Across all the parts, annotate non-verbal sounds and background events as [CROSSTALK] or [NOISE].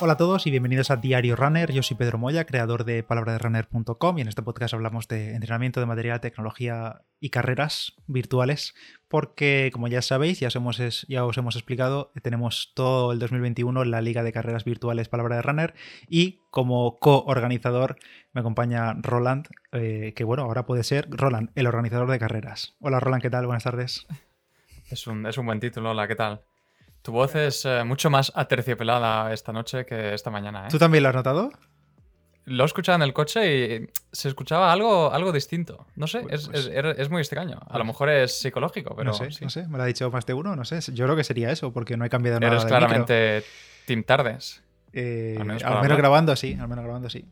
Hola a todos y bienvenidos a Diario Runner. Yo soy Pedro Moya, creador de palabraderunner.com y en este podcast hablamos de entrenamiento de material, tecnología y carreras virtuales porque, como ya sabéis, ya os hemos, explicado, tenemos todo el 2021 en la Liga de Carreras Virtuales Palabra de Runner y como co-organizador me acompaña Roland, eh, que bueno, ahora puede ser Roland, el organizador de carreras. Hola Roland, ¿qué tal? Buenas tardes. Es un, es un buen título, hola, ¿qué tal? Tu voz es eh, mucho más aterciopelada esta noche que esta mañana. ¿eh? ¿Tú también lo has notado? Lo he escuchado en el coche y se escuchaba algo, algo distinto. No sé, es, pues es, muy extraño. A lo pues mejor es psicológico, pero. No sé, no sé, me lo ha dicho más de uno, no sé. Yo creo que sería eso, porque no he cambiado nada. Eres claramente Team Tardes. Eh, al menos, grabando, sí, al menos grabando, sí.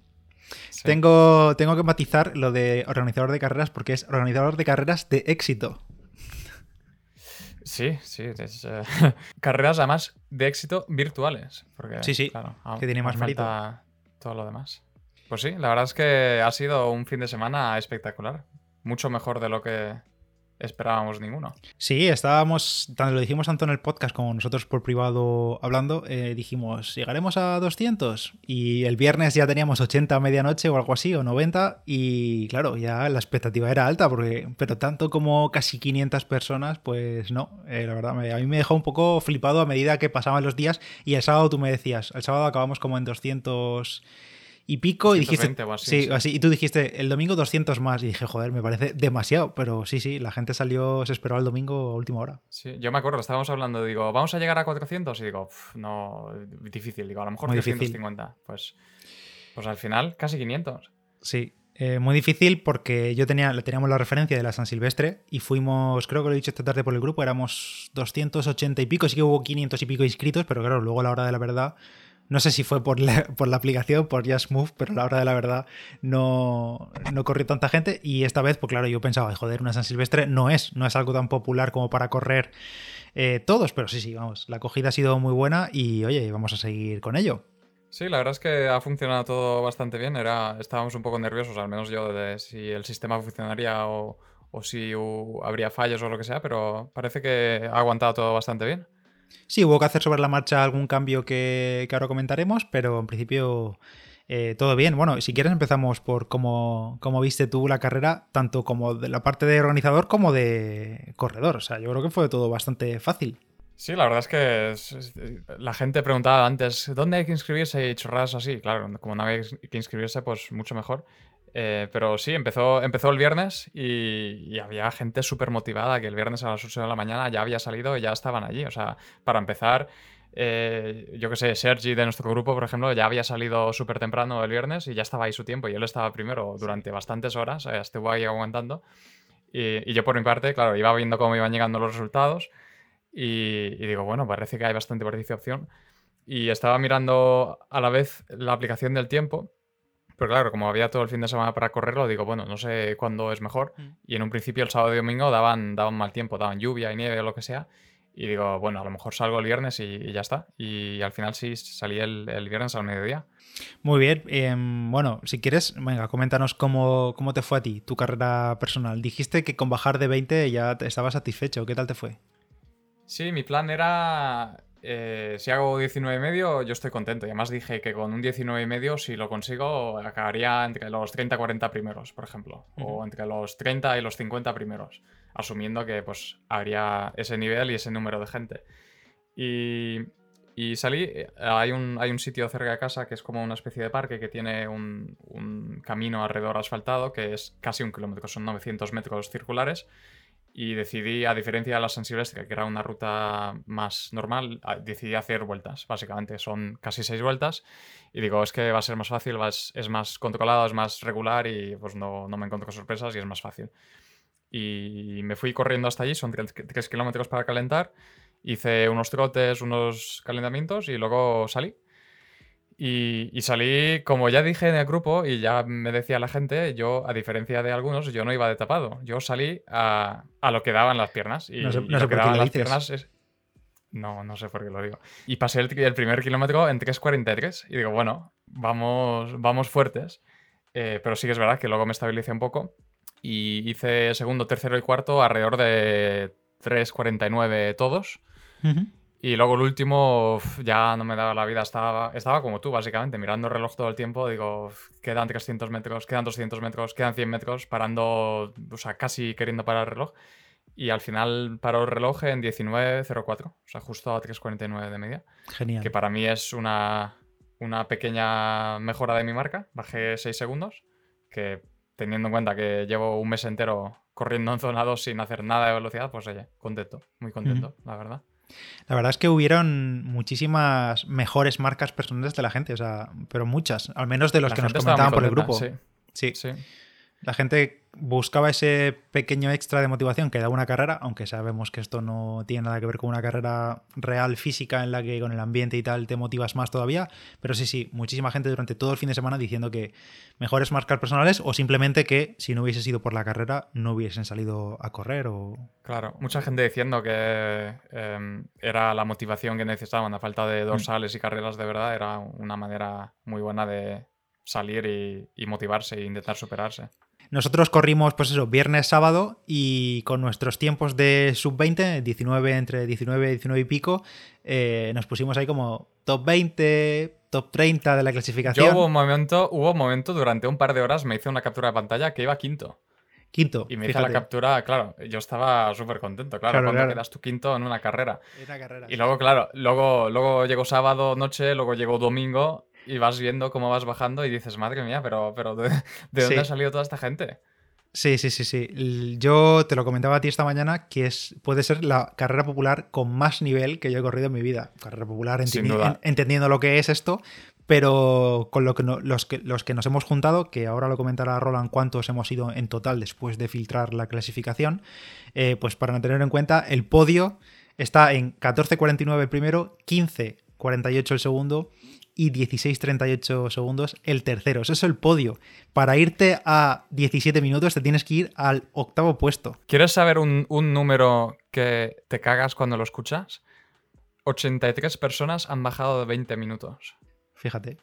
Tengo, tengo que matizar lo de organizador de carreras porque es organizador de carreras de éxito. Sí, sí. Es, eh, [LAUGHS] carreras además de éxito virtuales. Porque, sí, sí. que tiene más mérito. Todo lo demás. Pues sí, la verdad es que ha sido un fin de semana espectacular. Mucho mejor de lo que esperábamos ninguno. Sí, estábamos, tanto lo dijimos tanto en el podcast como nosotros por privado hablando, eh, dijimos, llegaremos a 200 y el viernes ya teníamos 80 a medianoche o algo así, o 90 y claro, ya la expectativa era alta, porque, pero tanto como casi 500 personas, pues no, eh, la verdad, a mí me dejó un poco flipado a medida que pasaban los días y el sábado tú me decías, el sábado acabamos como en 200 y pico y dijiste sí, así y tú dijiste el domingo 200 más y dije joder me parece demasiado pero sí sí la gente salió se esperó el domingo a última hora. Sí yo me acuerdo estábamos hablando digo vamos a llegar a 400 y digo no difícil digo a lo mejor muy 350 pues pues al final casi 500 sí eh, muy difícil porque yo tenía teníamos la referencia de la San Silvestre y fuimos creo que lo he dicho esta tarde por el grupo éramos 280 y pico sí que hubo 500 y pico inscritos pero claro luego a la hora de la verdad no sé si fue por la, [LAUGHS] por la aplicación, por Just Move, pero la hora de la verdad no, no corrió tanta gente. Y esta vez, pues claro, yo pensaba, joder, una San Silvestre no es, no es algo tan popular como para correr eh, todos, pero sí, sí, vamos, la acogida ha sido muy buena y oye, vamos a seguir con ello. Sí, la verdad es que ha funcionado todo bastante bien. Era, estábamos un poco nerviosos, al menos yo, de si el sistema funcionaría o, o si habría fallos o lo que sea, pero parece que ha aguantado todo bastante bien. Sí, hubo que hacer sobre la marcha algún cambio que, ahora comentaremos, pero en principio eh, todo bien. Bueno, si quieres empezamos por cómo, cómo, viste tú la carrera, tanto como de la parte de organizador como de corredor. O sea, yo creo que fue todo bastante fácil. Sí, la verdad es que la gente preguntaba antes, ¿dónde hay que inscribirse? Y chorras así. Claro, como no hay que inscribirse, pues mucho mejor. Eh, pero sí, empezó, empezó el viernes y, había gente súper motivada que el viernes a las 8 de la mañana ya había salido y ya estaban allí. O sea, para empezar, eh, yo que sé, Sergi de nuestro grupo, por ejemplo, ya había salido súper temprano el viernes y ya estaba ahí su tiempo y él estaba primero durante bastantes horas, eh, estuvo ahí aguantando. Y, yo por mi parte, claro, iba viendo cómo iban llegando los resultados y, y digo, bueno, parece que hay bastante participación. Y estaba mirando a la vez la aplicación del tiempo pero claro, como había todo el fin de semana para correrlo, digo, bueno, no sé cuándo es mejor. Mm. Y en un principio el sábado y domingo daban, daban mal tiempo, daban lluvia y nieve o lo que sea. Y digo, bueno, a lo mejor salgo el viernes y, ya está. Y al final sí salí el, viernes al mediodía. Muy bien. Em, bueno, si quieres, venga, coméntanos cómo, cómo te fue a ti, tu carrera personal. Dijiste que con bajar de 20 ya estabas satisfecho. ¿Qué tal te fue? Sí, mi plan era eh, si hago 19 y medio, yo estoy contento. Y además dije que con un 19 y medio, si lo consigo, acabaría entre los 30 y 40 primeros, por ejemplo. O entre los 30 y los 50 primeros. Asumiendo que pues habría ese nivel y ese número de gente. Y, y salí, eh, hay un, hay un sitio cerca de casa que es como una especie de parque que tiene un, un camino alrededor asfaltado que es casi un kilómetro, son 900 metros circulares y decidí, a diferencia de la San que era una ruta más normal, decidí hacer vueltas, básicamente. Son casi seis vueltas y digo, es que va a ser más fácil, es más controlado, es más regular y pues no, no me encuentro con sorpresas y es más fácil. Y me fui corriendo hasta allí, son tres kilómetros para calentar, hice unos trotes, unos calentamientos y luego salí. Y, salí, como ya dije en el grupo, y ya me decía la gente, yo, a diferencia de algunos, yo no iba de tapado. Yo salí a, lo que daban las piernas. Y, no sé, lo que daban las piernas es. No, no sé por qué lo digo. Y pasé el, primer kilómetro en 3.43. Y digo, bueno, vamos, vamos fuertes. Eh, pero sí que es verdad que luego me estabilicé un poco. Y hice segundo, tercero y cuarto alrededor de 3.49 todos. Y luego el último ya no me daba la vida, estaba, estaba como tú, básicamente, mirando el reloj todo el tiempo, digo, quedan 300 metros, quedan 200 metros, quedan 100 metros, parando, o sea, casi queriendo parar el reloj. Y al final paró el reloj en 19.04, o sea, justo a 3.49 de media. Genial. Que para mí es una, una pequeña mejora de mi marca, bajé 6 segundos, que teniendo en cuenta que llevo un mes entero corriendo en zona 2 sin hacer nada de velocidad, pues oye, contento, muy contento, la verdad. La verdad es que hubieron muchísimas mejores marcas personales de la gente, o sea, pero muchas, al menos de los que nos comentaban por el grupo. Sí. sí. sí. La gente buscaba ese pequeño extra de motivación que da una carrera, aunque sabemos que esto no tiene nada que ver con una carrera real física en la que con el ambiente y tal te motivas más todavía, pero sí, sí, muchísima gente durante todo el fin de semana diciendo que mejores marcas personales o simplemente que si no hubiese sido por la carrera no hubiesen salido a correr o... Claro, mucha gente diciendo que em, era la motivación que necesitaban, a falta de dorsales y carreras de verdad, era una manera muy buena de salir y, y motivarse e intentar superarse. Nosotros corrimos, pues eso, viernes, sábado y con nuestros tiempos de sub-20, 19, entre 19 y 19 y pico, eh, nos pusimos ahí como top 20, top 30 de la clasificación. Yo hubo un momento, hubo un momento durante un par de horas, me hice una captura de pantalla que iba quinto. Quinto. Y me hice la captura, claro, yo estaba súper contento, claro, cuando quedas tu quinto en una carrera. carrera y luego, claro, luego, luego llegó sábado noche, luego llegó domingo y vas viendo cómo vas bajando y dices, madre mía, pero, pero ¿de, dónde ha salido toda esta gente? Sí, sí, sí, sí. Yo te lo comentaba a ti esta mañana que es, puede ser la carrera popular con más nivel que yo he corrido en mi vida. Carrera popular, entendiendo lo que es esto, pero con lo que los, que, los que nos hemos juntado, que ahora lo comentará Roland cuántos hemos ido en total después de filtrar la clasificación, eh, pues para no tener en cuenta, el podio está en 14.49 el primero, 15.48 el segundo y 16.38 segundos el tercero. Eso es el podio. Para irte a 17 minutos te tienes que ir al octavo puesto. ¿Quieres saber un, un número que te cagas cuando lo escuchas? 83 personas han bajado de 20 minutos. Fíjate.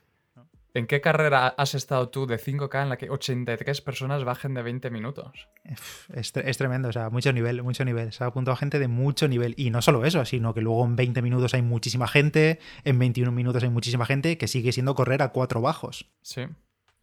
¿En qué carrera has estado tú de 5K en la que 83 personas bajen de 20 minutos? Es, tremendo, o sea, mucho nivel, mucho nivel. Se ha apuntado gente de mucho nivel. Y no solo eso, sino que luego en 20 minutos hay muchísima gente, en 21 minutos hay muchísima gente que sigue siendo correr a cuatro bajos. Sí,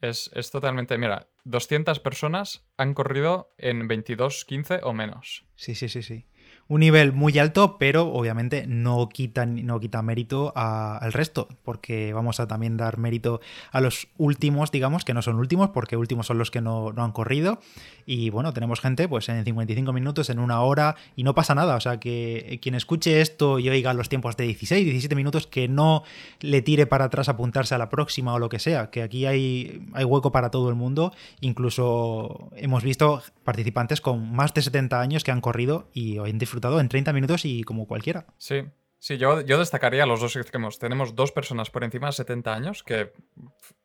es, es totalmente. Mira, 200 personas han corrido en 22, 15 o menos. Sí, sí, sí, sí un nivel muy alto, pero obviamente no quita, no quita mérito al resto, porque vamos a también dar mérito a los últimos, digamos, que no son últimos, porque últimos son los que no, han corrido. Y bueno, tenemos gente pues en 55 minutos, en una hora, y no pasa nada. O sea, que quien escuche esto y oiga los tiempos de 16, 17 minutos, que no le tire para atrás a apuntarse a la próxima o lo que sea, que aquí hay, hay hueco para todo el mundo. Incluso hemos visto participantes con más de 70 años que han corrido y hoy en disfrutado en 30 minutos y como cualquiera. Sí. Sí, yo, yo destacaría los dos extremos. Tenemos dos personas por encima de 70 años que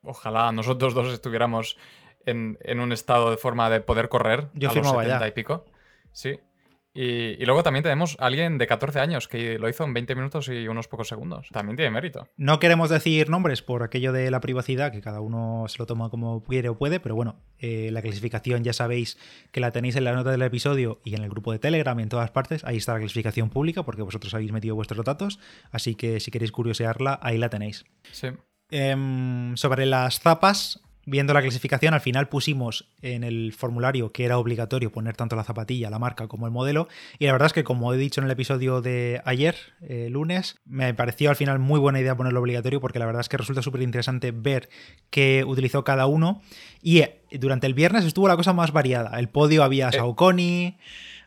ojalá nosotros dos estuviéramos en, un estado de forma de poder correr yo a los 70 y pico. Sí. Y, luego también tenemos a alguien de 14 años que lo hizo en 20 minutos y unos pocos segundos. También tiene mérito. No queremos decir nombres por aquello de la privacidad, que cada uno se lo toma como quiere o puede, pero bueno, eh, la clasificación ya sabéis que la tenéis en la nota del episodio y en el grupo de Telegram y en todas partes. Ahí está la clasificación pública porque vosotros habéis metido vuestros datos. Así que si queréis curiosearla, ahí la tenéis. Sí. Em, sobre las zapas, viendo la clasificación, al final pusimos en el formulario que era obligatorio poner tanto la zapatilla, la marca como el modelo. Y la verdad es que, como he dicho en el episodio de ayer, eh, lunes, me pareció al final muy buena idea ponerlo obligatorio porque la verdad es que resulta súper interesante ver qué utilizó cada uno. Y eh, durante el viernes estuvo la cosa más variada. El podio había eh, Saucony,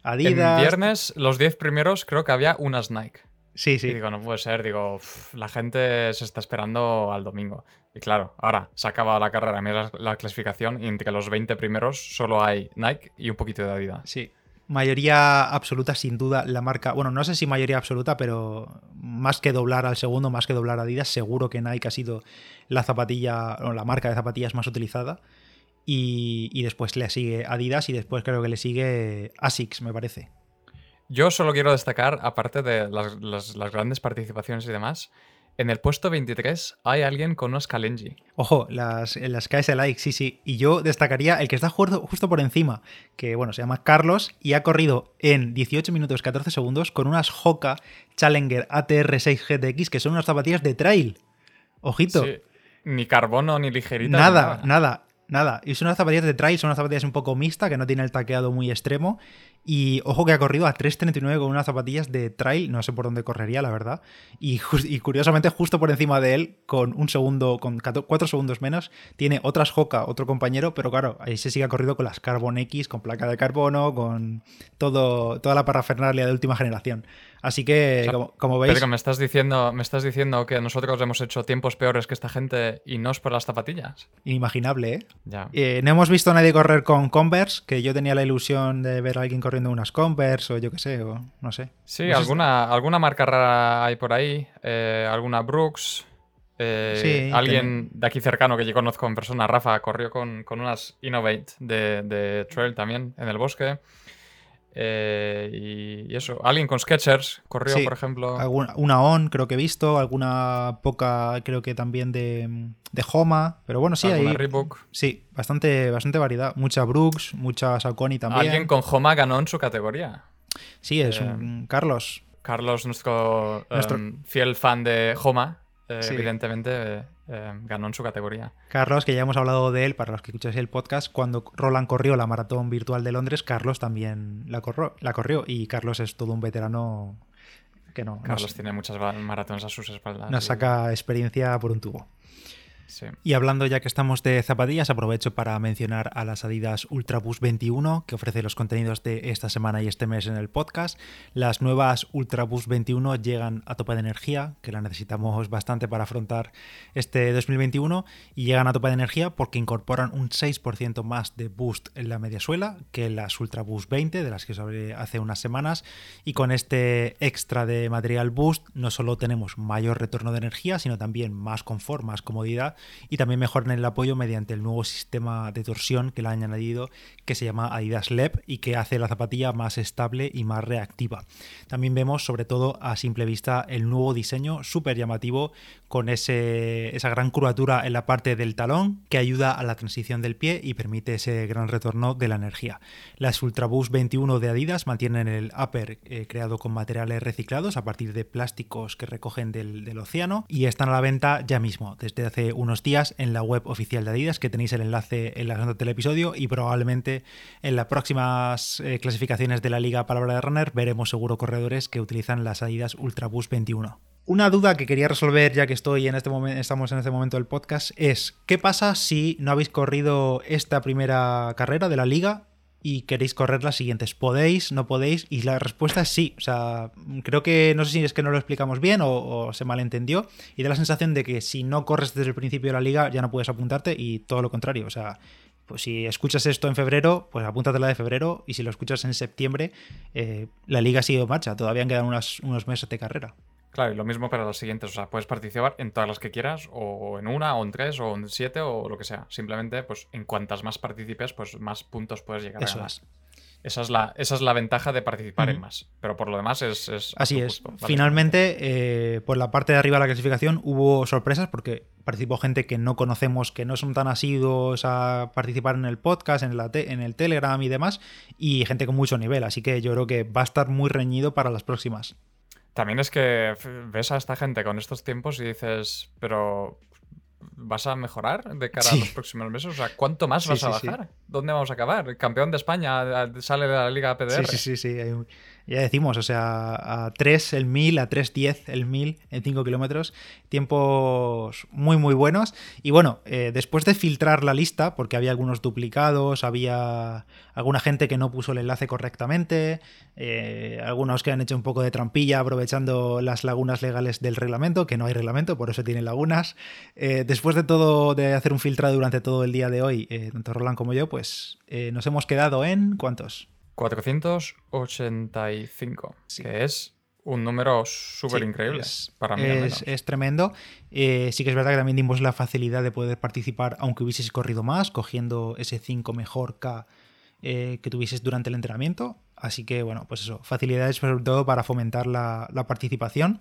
Adidas. El viernes, los 10 primeros, creo que había unas Nike. Sí, sí. Y digo, no puede ser, digo, la gente se está esperando al domingo. Y claro, ahora se acaba la carrera, mira la, clasificación y entre los 20 primeros solo hay Nike y un poquito de Adidas. Sí. Mayoría absoluta, sin duda, la marca. Bueno, no sé si mayoría absoluta, pero más que doblar al segundo, más que doblar Adidas, seguro que Nike ha sido la zapatilla, o la marca de zapatillas más utilizada. Y, después le sigue Adidas y después creo que le sigue Asics, me parece. Yo solo quiero destacar, aparte de las, las grandes participaciones y demás, En el puesto 23 hay alguien con unos Kalenji. Ojo, las, las KS Like, sí, sí. Y yo destacaría el que está justo, por encima, que bueno, se llama Carlos y ha corrido en 18 minutos 14 segundos con unas Hoka Challenger ATR 6 GTX, que son unas zapatillas de trail. Ojito. Sí, Ni carbono ni ligerita. Nada, nada, nada. Y son unas zapatillas de trail, son unas zapatillas un poco mixta, que no tiene el taqueado muy extremo. Y ojo que ha corrido a 3.39 con unas zapatillas de trail, no sé por dónde correría, la verdad. Y curiosamente, justo por encima de él, con un segundo, con 4 segundos menos, tiene otras Hoka, otro compañero, pero claro, ahí se sigue ha corrido con las Carbon X, con placa de carbono, con todo, toda la parafernalia de última generación. Así que, O sea, como, como veis, Pedro, ¿me estás, diciendo, ¿me estás diciendo que nosotros hemos hecho tiempos peores que esta gente y no es por las zapatillas? inimaginable, ¿eh? Ya. Eh, no hemos visto a nadie correr con Converse, que yo tenía la ilusión de ver a alguien corriendo unas Converse o yo qué sé, o no sé. Sí, No sé si- alguna, alguna marca rara hay por ahí, eh, alguna Brooks. eh, Sí, alguien de aquí cercano que yo conozco en persona, Rafa, corrió con, con unas Innovate de, de Trail también en el bosque. Eh, y, y eso, alguien con Sketchers corrió, Sí, por ejemplo. Alguna, una ON creo que he visto, alguna poca creo que también de, de Homa, pero bueno, sí, hay sí, bastante, bastante variedad. Mucha Brooks, mucha Saucony también. Alguien con Homa ganó en su categoría. Sí, es eh, un Carlos. Carlos, nuestro, Nuestro- em, fiel fan de Homa, eh, Sí. evidentemente eh, eh, ganó en su categoría. Carlos, que ya hemos hablado de él, para los que escucháis el podcast, cuando Roland corrió la maratón virtual de Londres, Carlos también la, corrió, la corrió y Carlos es todo un veterano que no, Carlos nos, tiene muchas maratones a sus espaldas. nos y- saca experiencia por un tubo. Y hablando ya que estamos de zapatillas, aprovecho para mencionar a las Adidas Ultra Boost 21, que ofrece los contenidos de esta semana y este mes en el podcast. Las nuevas Ultra Boost 21 llegan a tope de energía, que la necesitamos bastante para afrontar este 2021, y llegan a tope de energía porque incorporan un 6% más de boost en la media suela que las Ultra Boost 20, de las que os hablé hace unas semanas, y con este extra de material boost no solo tenemos mayor retorno de energía, sino también más confort, más comodidad y también mejoran el apoyo mediante el nuevo sistema de torsión que le han añadido que se llama Adidas LEP y que hace la zapatilla más estable y más reactiva. También vemos sobre todo a simple vista el nuevo diseño súper llamativo con ese, esa gran curvatura en la parte del talón que ayuda a la transición del pie y permite ese gran retorno de la energía. Las Ultra Boost 21 de Adidas mantienen el upper eh, creado con materiales reciclados a partir de plásticos que recogen del, del océano y están a la venta ya mismo, desde hace unos días en la web oficial de Adidas, que tenéis el enlace en la nota del episodio y probablemente en las próximas eh, clasificaciones de la Liga Palabra de Runner veremos seguro corredores que utilizan las Adidas Ultra Boost 21. Una duda que quería resolver ya que estoy en este momento, estamos en este momento del podcast es ¿qué pasa si no habéis corrido esta primera carrera de la liga y queréis correr las siguientes? ¿Podéis? ¿No podéis? Y la respuesta es sí. O sea, creo que no sé si es que no lo explicamos bien o, o se malentendió y da la sensación de que si no corres desde el principio de la liga ya no puedes apuntarte y todo lo contrario. O sea, pues si escuchas esto en febrero, pues apúntate la de febrero y si lo escuchas en septiembre, eh, la liga sigue en marcha. Todavía quedan unas- unos meses de carrera. Claro, y lo mismo para las siguientes. O sea, puedes participar en todas las que quieras, o en una, o en tres, o en siete, o lo que sea. Simplemente, pues, en cuantas más participes, pues más puntos puedes llegar a Eso ganar. es. Esa es la, esa es la ventaja de participar en más. Pero por lo demás es. es a Así es. Finalmente, eh, por la parte de arriba de la clasificación hubo sorpresas porque participó gente que no conocemos, que no son tan asiduos a participar en el podcast, en, la te- en el Telegram y demás, y gente con mucho nivel. Así que yo creo que va a estar muy reñido para las próximas. También es que ves a esta gente con estos tiempos y dices, pero ¿vas a mejorar de cara Sí. a los próximos meses? O sea, ¿cuánto más Sí, vas a sí, bajar? ¿Dónde vamos a acabar? ¿El campeón de España eh, sale de la Liga PDR? Sí, sí, sí, sí. hay un- Ya decimos, o sea, a 3 el 1000, a 3.10 el 1000 en 5 kilómetros. Tiempos muy, muy buenos. Y bueno, eh, después de filtrar la lista, porque había algunos duplicados, había alguna gente que no puso el enlace correctamente, eh, algunos que han hecho un poco de trampilla aprovechando las lagunas legales del reglamento, que no hay reglamento, por eso tienen lagunas. Eh, después de todo, de hacer un filtrado durante todo el día de hoy, tanto Roland como yo, pues nos hemos quedado en ¿cuántos? 485, Sí. que es un número súper Sí, increíble. es- para mí, al es, menos. es tremendo. Eh, sí que es verdad que también dimos la facilidad de poder participar, aunque hubieses corrido más, cogiendo ese 5 mejor K eh, que tuvieses durante el entrenamiento. Así que, bueno, pues eso, facilidades sobre todo para fomentar la, participación.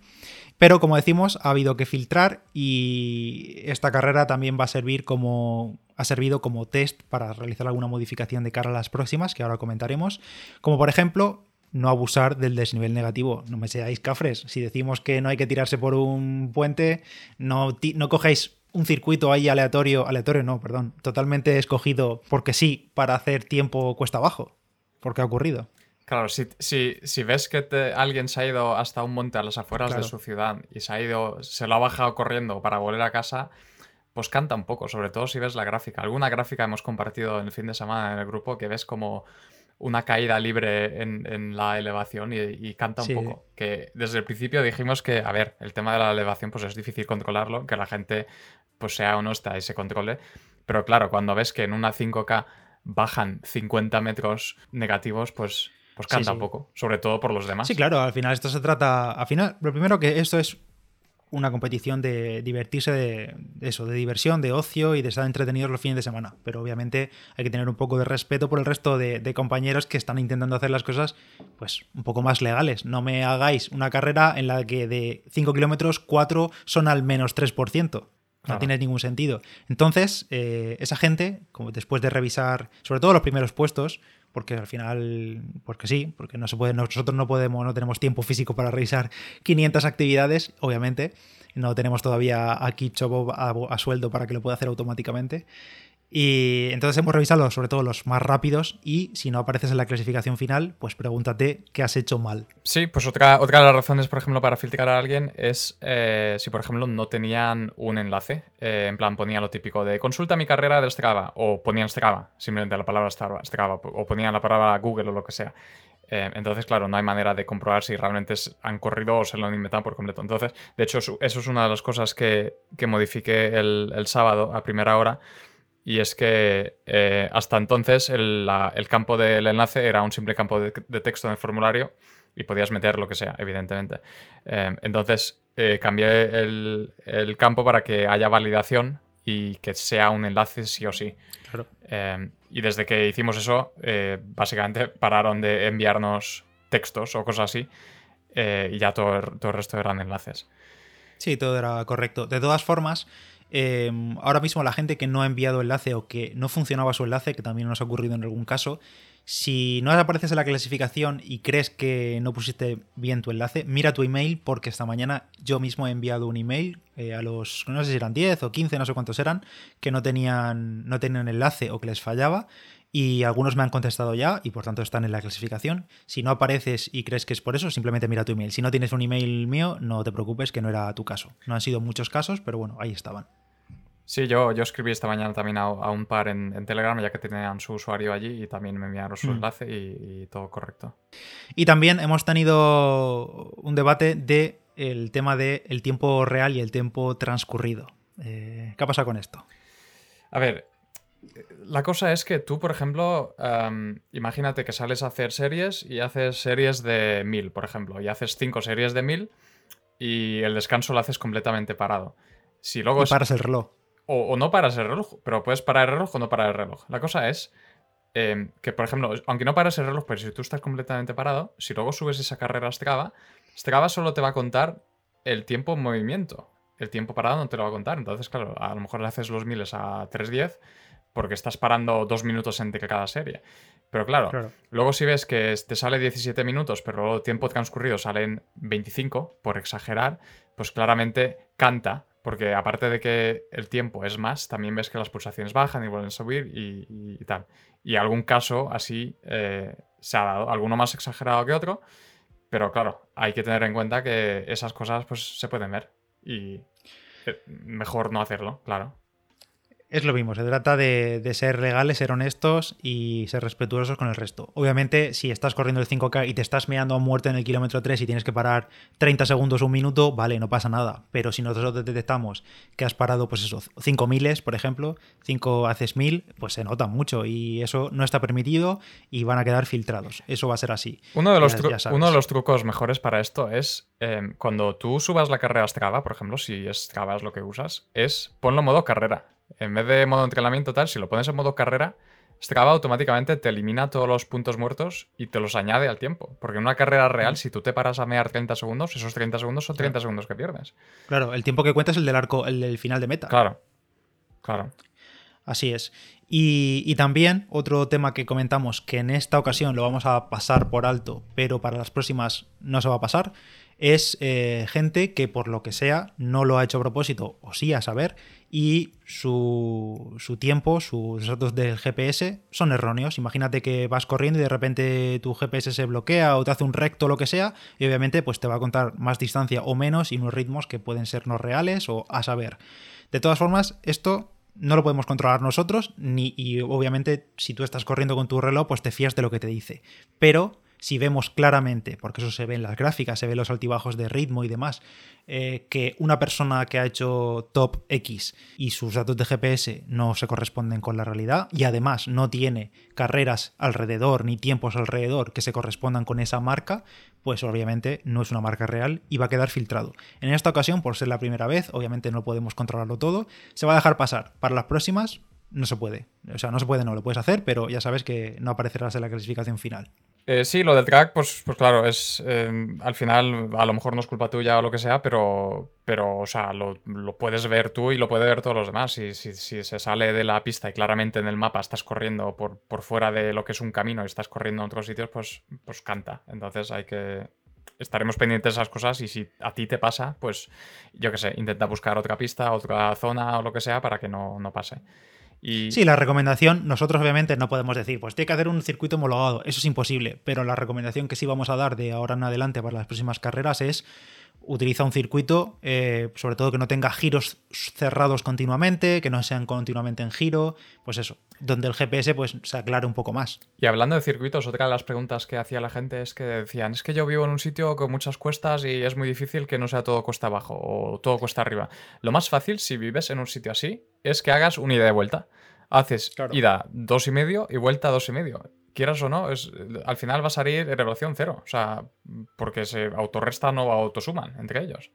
Pero como decimos, ha habido que filtrar y esta carrera también va a servir como. ha servido como test para realizar alguna modificación de cara a las próximas, que ahora comentaremos. Como por ejemplo, no abusar del desnivel negativo. No me seáis cafres. Si decimos que no hay que tirarse por un puente, no, no cogéis un circuito ahí aleatorio, aleatorio no, perdón, totalmente escogido porque sí, para hacer tiempo cuesta abajo. Porque ha ocurrido. Claro, si, si, ves que alguien se ha ido hasta un monte a las afueras de su ciudad y se ha ido, se lo ha bajado corriendo para volver a casa, pues canta un poco, sobre todo si ves la gráfica. Alguna gráfica hemos compartido en el fin de semana en el grupo que ves como una caída libre en, la elevación y, canta un poco. Que desde el principio dijimos que, a ver, el tema de la elevación pues es difícil controlarlo, que la gente pues sea honesta y se controle. Pero claro, cuando ves que en una 5K bajan 50 metros negativos, pues pues canta un poco, sobre todo por los demás. Sí, claro, al final esto se trata, al final, lo primero que esto es una competición de divertirse de, eso, de diversión, de ocio y de estar entretenidos los fines de semana. Pero obviamente hay que tener un poco de respeto por el resto de, compañeros que están intentando hacer las cosas pues un poco más legales. No me hagáis una carrera en la que de 5 kilómetros 4 son al menos 3%. No tiene ningún sentido. Entonces, eh, esa gente, como después de revisar, sobre todo los primeros puestos, porque al final, porque sí, porque no se puede, nosotros no podemos, no tenemos tiempo físico para revisar 500 actividades, obviamente, no tenemos todavía aquí Chobo a, sueldo para que lo pueda hacer automáticamente. Y entonces hemos revisado sobre todo los más rápidos y si no apareces en la clasificación final, pues pregúntate qué has hecho mal. Sí, pues otra, otra de las razones, por ejemplo, para filtrar a alguien es eh, si, por ejemplo, no tenían un enlace. Eh, en plan, ponía lo típico de consulta mi carrera del Strava o ponían Strava, simplemente la palabra Strava, o ponían la palabra Google o lo que sea. Eh, entonces, claro, no hay manera de comprobar si realmente han corrido o se lo han inventado por completo. Entonces, de hecho, eso es una de las cosas que, que modifiqué el, el sábado a primera hora y es que eh, hasta entonces el, campo del enlace era un simple campo de, texto en el formulario y podías meter lo que sea, evidentemente. Eh, entonces eh, cambié el, campo para que haya validación y que sea un enlace sí o sí. y desde que hicimos eso, básicamente pararon de enviarnos textos o cosas así y ya todo, todo el resto eran enlaces. Sí, todo era correcto. De todas formas, Em, ahora mismo la gente que no ha enviado enlace o que no funcionaba su enlace, que también nos ha ocurrido en algún caso, si no apareces en la clasificación y crees que no pusiste bien tu enlace, mira tu email porque esta mañana yo mismo he enviado un email eh, a los, no sé si eran 10 o 15, no sé cuántos eran, que no tenían, no tenían enlace o que les fallaba y algunos me han contestado ya y por tanto están en la clasificación. Si no apareces y crees que es por eso, simplemente mira tu email. Si no tienes un email mío, no te preocupes que no era tu caso. No han sido muchos casos, pero bueno, ahí estaban. Sí, yo, yo escribí esta mañana también a, un par en, Telegram, ya que tenían su usuario allí y también me enviaron su mm. enlace y, todo correcto. Y también hemos tenido un debate de el tema del tiempo real y el tiempo transcurrido. Eh, ¿Qué ha pasado con esto? A ver, la cosa es que tú, por ejemplo, imagínate que sales a hacer series y haces series de mil, por ejemplo, y haces cinco series de mil y el descanso lo haces completamente parado. Si luego y paras el reloj. O, no paras el reloj, pero puedes parar el reloj o no parar el reloj. La cosa es em, que, por ejemplo, aunque no paras el reloj, pero si tú estás completamente parado, si luego subes esa carrera a Strava, Strava solo te va a contar el tiempo en movimiento. El tiempo parado no te lo va a contar. Entonces, claro, a lo mejor le haces los miles a 3.10 porque estás parando dos minutos entre cada serie. Pero claro, luego si ves que te sale 17 minutos, pero luego el tiempo transcurrido salen 25, por exagerar, pues claramente canta porque aparte de que el tiempo es más, también ves que las pulsaciones bajan y vuelven a subir y, tal. Y algún caso así eh, se ha dado, alguno más exagerado que otro, pero claro, hay que tener en cuenta que esas cosas pues se pueden ver y eh, mejor no hacerlo, claro es lo mismo, se trata de, ser legales, ser honestos y ser respetuosos con el resto. Obviamente, si estás corriendo el 5K y te estás meando a muerte en el kilómetro 3 y tienes que parar 30 segundos, un minuto, vale, no pasa nada. Pero si nosotros detectamos que has parado, pues eso, 5 miles, por ejemplo, 5 haces 1000, pues se nota mucho y eso no está permitido y van a quedar filtrados. Eso va a ser así. Uno de los, uno de los trucos mejores para esto es em, cuando tú subas la carrera a Strava, por ejemplo, si es Strava es lo que usas, es ponlo modo carrera en vez de modo entrenamiento tal, si lo pones en modo carrera, Strava automáticamente te elimina todos los puntos muertos y te los añade al tiempo. Porque en una carrera real, si tú te paras a mear 30 segundos, esos 30 segundos son 30 segundos que pierdes. Claro, el tiempo que cuenta es el del arco, el del final de meta. Claro. Claro. Así es. Y, también otro tema que comentamos, que en esta ocasión lo vamos a pasar por alto, pero para las próximas no se va a pasar, es eh, gente que por lo que sea no lo ha hecho a propósito, o sí a saber, y su, su, tiempo, sus datos del GPS son erróneos. Imagínate que vas corriendo y de repente tu GPS se bloquea o te hace un recto lo que sea, y obviamente pues te va a contar más distancia o menos y unos ritmos que pueden ser no reales o a saber. De todas formas, esto no lo podemos controlar nosotros, ni, y obviamente si tú estás corriendo con tu reloj, pues te fías de lo que te dice. Pero si vemos claramente, porque eso se ve en las gráficas, se ve los altibajos de ritmo y demás, eh, que una persona que ha hecho top X y sus datos de GPS no se corresponden con la realidad y además no tiene carreras alrededor ni tiempos alrededor que se correspondan con esa marca, pues obviamente no es una marca real y va a quedar filtrado. En esta ocasión, por ser la primera vez, obviamente no podemos controlarlo todo, se va a dejar pasar. Para las próximas no se puede. O sea, no se puede, no lo puedes hacer, pero ya sabes que no aparecerás en la clasificación final. Eh, sí, lo del track, pues, pues claro, es em, al final a lo mejor no es culpa tuya o lo que sea, pero, pero o sea, lo, puedes ver tú y lo puede ver todos los demás. Si, si, si, se sale de la pista y claramente en el mapa estás corriendo por, por fuera de lo que es un camino y estás corriendo en otros sitios, pues, pues canta. Entonces hay que... Estaremos pendientes de esas cosas y si a ti te pasa, pues yo qué sé, intenta buscar otra pista, otra zona o lo que sea para que no, no pase. Sí, la recomendación, nosotros obviamente no podemos decir, pues tiene que hacer un circuito homologado, eso es imposible, pero la recomendación que sí vamos a dar de ahora en adelante para las próximas carreras es utiliza un circuito, eh, sobre todo que no tenga giros cerrados continuamente, que no sean continuamente en giro, pues eso, donde el GPS pues se aclare un poco más. Y hablando de circuitos, otra de las preguntas que hacía la gente es que decían, es que yo vivo en un sitio con muchas cuestas y es muy difícil que no sea todo cuesta abajo o todo cuesta arriba. Lo más fácil si vives en un sitio así es que hagas una ida de vuelta. Haces ida dos y medio y vuelta dos y medio. Quieras o no, es, al final va a salir en relación cero. O sea, porque se autorrestan o autosuman entre ellos.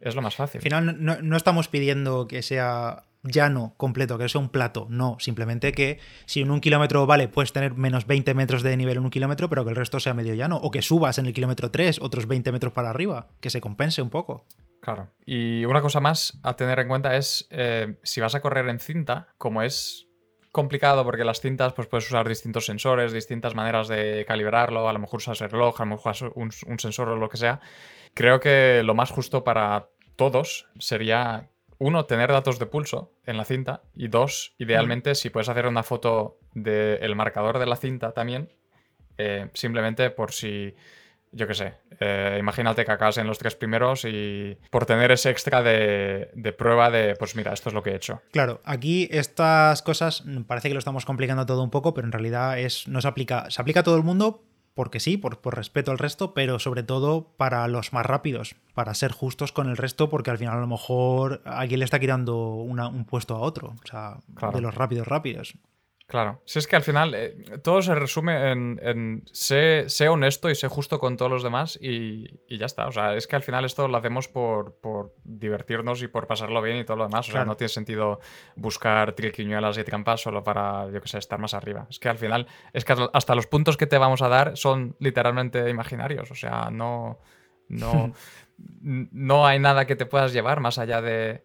Es lo más fácil. Al final no, no, estamos pidiendo que sea llano completo, que sea un plato. No, simplemente que si en un kilómetro, vale, puedes tener menos 20 metros de nivel en un kilómetro, pero que el resto sea medio llano. O que subas en el kilómetro 3 otros 20 metros para arriba, que se compense un poco. Claro. Y una cosa más a tener en cuenta es eh, si vas a correr en cinta, como es complicado porque las cintas pues puedes usar distintos sensores, distintas maneras de calibrarlo, a lo mejor usas el reloj, a lo mejor usas un, un sensor o lo que sea. Creo que lo más justo para todos sería uno, tener datos de pulso en la cinta y dos, idealmente si puedes hacer una foto del marcador de la cinta también, eh, simplemente por si yo qué sé, eh, imagínate que acabas en los tres primeros y por tener ese extra de, prueba de, pues mira, esto es lo que he hecho. Claro, aquí estas cosas parece que lo estamos complicando todo un poco, pero en realidad es, no se aplica, se aplica a todo el mundo porque sí, por, respeto al resto, pero sobre todo para los más rápidos, para ser justos con el resto, porque al final a lo mejor alguien le está quitando un puesto a otro, o sea, de los rápidos rápidos. Claro, si es que al final eh, todo se resume en, en sé, honesto y sé justo con todos los demás y, ya está. O sea, es que al final esto lo hacemos por, divertirnos y por pasarlo bien y todo lo demás. O sea, no tiene sentido buscar triquiñuelas y trampas solo para, yo que sé, estar más arriba. Es que al final, es que hasta los puntos que te vamos a dar son literalmente imaginarios. O sea, no, no, [LAUGHS] no hay nada que te puedas llevar más allá de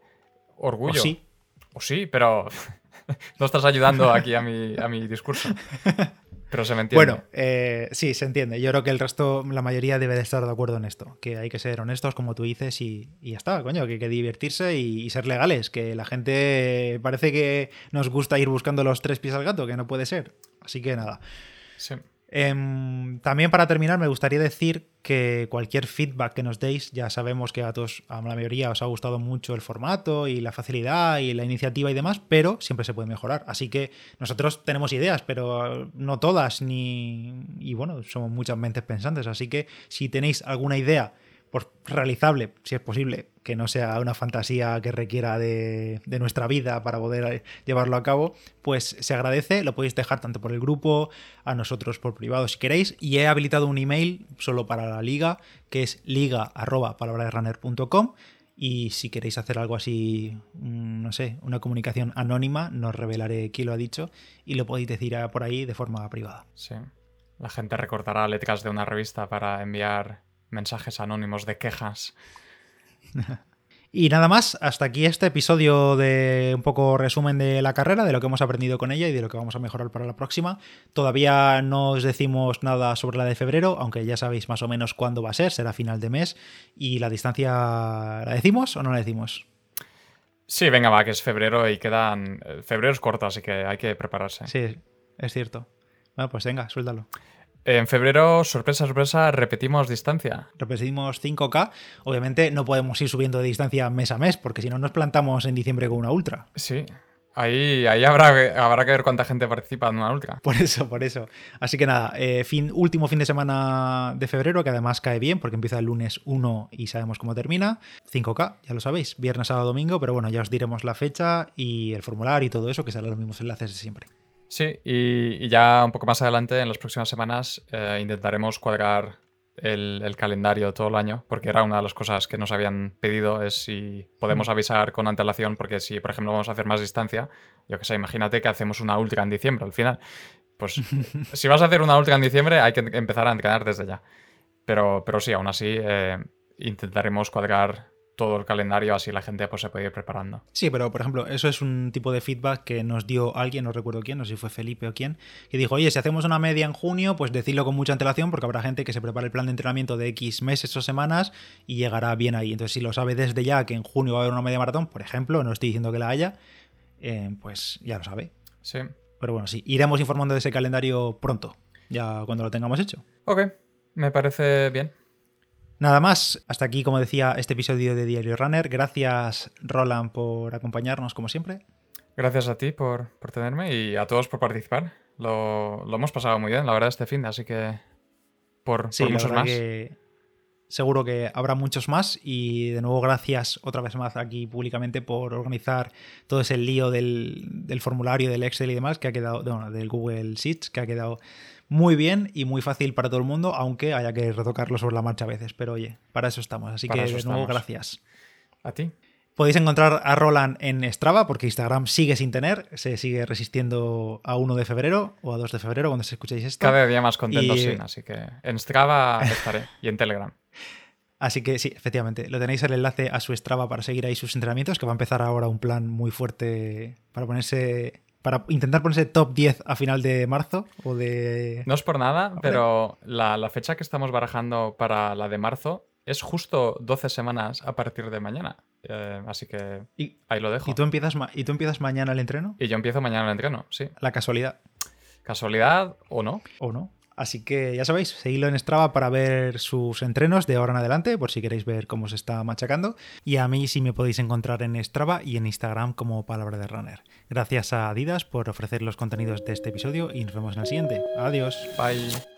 orgullo. O sí. O sí, pero [LAUGHS] no estás ayudando aquí a mi, a mi discurso. Pero se me entiende. Bueno, eh, sí, se entiende. Yo creo que el resto, la mayoría debe de estar de acuerdo en esto. Que hay que ser honestos, como tú dices, y, ya está, coño, que hay que divertirse y, ser legales. Que la gente parece que nos gusta ir buscando los tres pies al gato, que no puede ser. Así que nada. Sí. Em, también para terminar, me gustaría decir que cualquier feedback que nos deis, ya sabemos que a todos, a la mayoría os ha gustado mucho el formato y la facilidad y la iniciativa y demás, pero siempre se puede mejorar. Así que nosotros tenemos ideas, pero no todas, ni. Y bueno, somos muchas mentes pensantes. Así que si tenéis alguna idea realizable, si es posible, que no sea una fantasía que requiera de, nuestra vida para poder llevarlo a cabo, pues se agradece, lo podéis dejar tanto por el grupo, a nosotros por privado si queréis, y he habilitado un email solo para la liga, que es liga.palabraderunner.com Y si queréis hacer algo así, mm, no sé, una comunicación anónima, nos revelaré quién lo ha dicho y lo podéis decir por ahí de forma privada. Sí. La gente recortará letras de una revista para enviar mensajes anónimos de quejas. [LAUGHS] Y nada más, hasta aquí este episodio de un poco resumen de la carrera, de lo que hemos aprendido con ella y de lo que vamos a mejorar para la próxima. Todavía no os decimos nada sobre la de febrero, aunque ya sabéis más o menos cuándo va a ser, será final de mes. ¿Y la distancia la decimos o no la decimos? Sí, venga, va, que es febrero y quedan... Eh, febrero es corto, así que hay que prepararse. Sí, es cierto. Bueno, pues venga, suéltalo. En febrero, sorpresa, sorpresa, repetimos distancia. Repetimos 5K. Obviamente no podemos ir subiendo de distancia mes a mes, porque si no nos plantamos en diciembre con una ultra. Sí. Ahí, ahí habrá, habrá que ver cuánta gente participa en una ultra. Por eso, por eso. Así que nada, eh, fin, último fin de semana de febrero, que además cae bien, porque empieza el lunes 1 y sabemos cómo termina. 5K, ya lo sabéis, viernes, sábado, domingo, pero bueno, ya os diremos la fecha y el formulario y todo eso, que serán los mismos enlaces de siempre. Sí, y, ya un poco más adelante, en las próximas semanas, eh, intentaremos cuadrar el, calendario todo el año, porque era una de las cosas que nos habían pedido, es si podemos avisar con antelación, porque si, por ejemplo, vamos a hacer más distancia, yo que sé, imagínate que hacemos una ultra en diciembre al final. Pues [LAUGHS] si vas a hacer una ultra en diciembre, hay que empezar a entrenar desde ya. Pero, pero sí, aún así, eh, intentaremos cuadrar todo el calendario, así la gente pues, se puede ir preparando. Sí, pero por ejemplo, eso es un tipo de feedback que nos dio alguien, no recuerdo quién, no sé si fue Felipe o quién, que dijo, oye, si hacemos una media en junio, pues decirlo con mucha antelación, porque habrá gente que se prepare el plan de entrenamiento de X meses o semanas y llegará bien ahí. Entonces, si lo sabe desde ya que en junio va a haber una media maratón, por ejemplo, no estoy diciendo que la haya, eh, pues ya lo sabe. Sí. Pero bueno, sí, iremos informando de ese calendario pronto, ya cuando lo tengamos hecho. Ok, me parece bien. Nada más, hasta aquí, como decía, este episodio de Diario Runner. Gracias, Roland, por acompañarnos, como siempre. Gracias a ti por, tenerme y a todos por participar. Lo, hemos pasado muy bien, la verdad, este fin, así que por, muchos más. seguro que habrá muchos más y de nuevo gracias otra vez más aquí públicamente por organizar todo ese lío del, del formulario, del Excel y demás que ha quedado, bueno, del Google Sheets, que ha quedado muy bien y muy fácil para todo el mundo, aunque haya que retocarlo sobre la marcha a veces. Pero oye, para eso estamos. Así que de nuevo, gracias. A ti. Podéis encontrar a Roland en Strava porque Instagram sigue sin tener, se sigue resistiendo a 1 de febrero o a 2 de febrero cuando se escuchéis esto. Cada día más contento, sí, así que en Strava estaré [LAUGHS] y en Telegram. Así que sí, efectivamente, lo tenéis el enlace a su Strava para seguir ahí sus entrenamientos, que va a empezar ahora un plan muy fuerte para ponerse para intentar ponerse top 10 a final de marzo o de... No es por nada, pero la, fecha que estamos barajando para la de marzo es justo 12 semanas a partir de mañana. Eh, así que ahí lo dejo. ¿y tú, empiezas ¿Y tú empiezas mañana el entreno? Y yo empiezo mañana el entreno, sí. La casualidad. ¿Casualidad o no? O no. Así que ya sabéis, seguidlo en Strava para ver sus entrenos de ahora en adelante, por si queréis ver cómo se está machacando. Y a mí sí me podéis encontrar en Strava y en Instagram como Palabra de Runner. Gracias a Adidas por ofrecer los contenidos de este episodio y nos vemos en el siguiente. Adiós. Bye.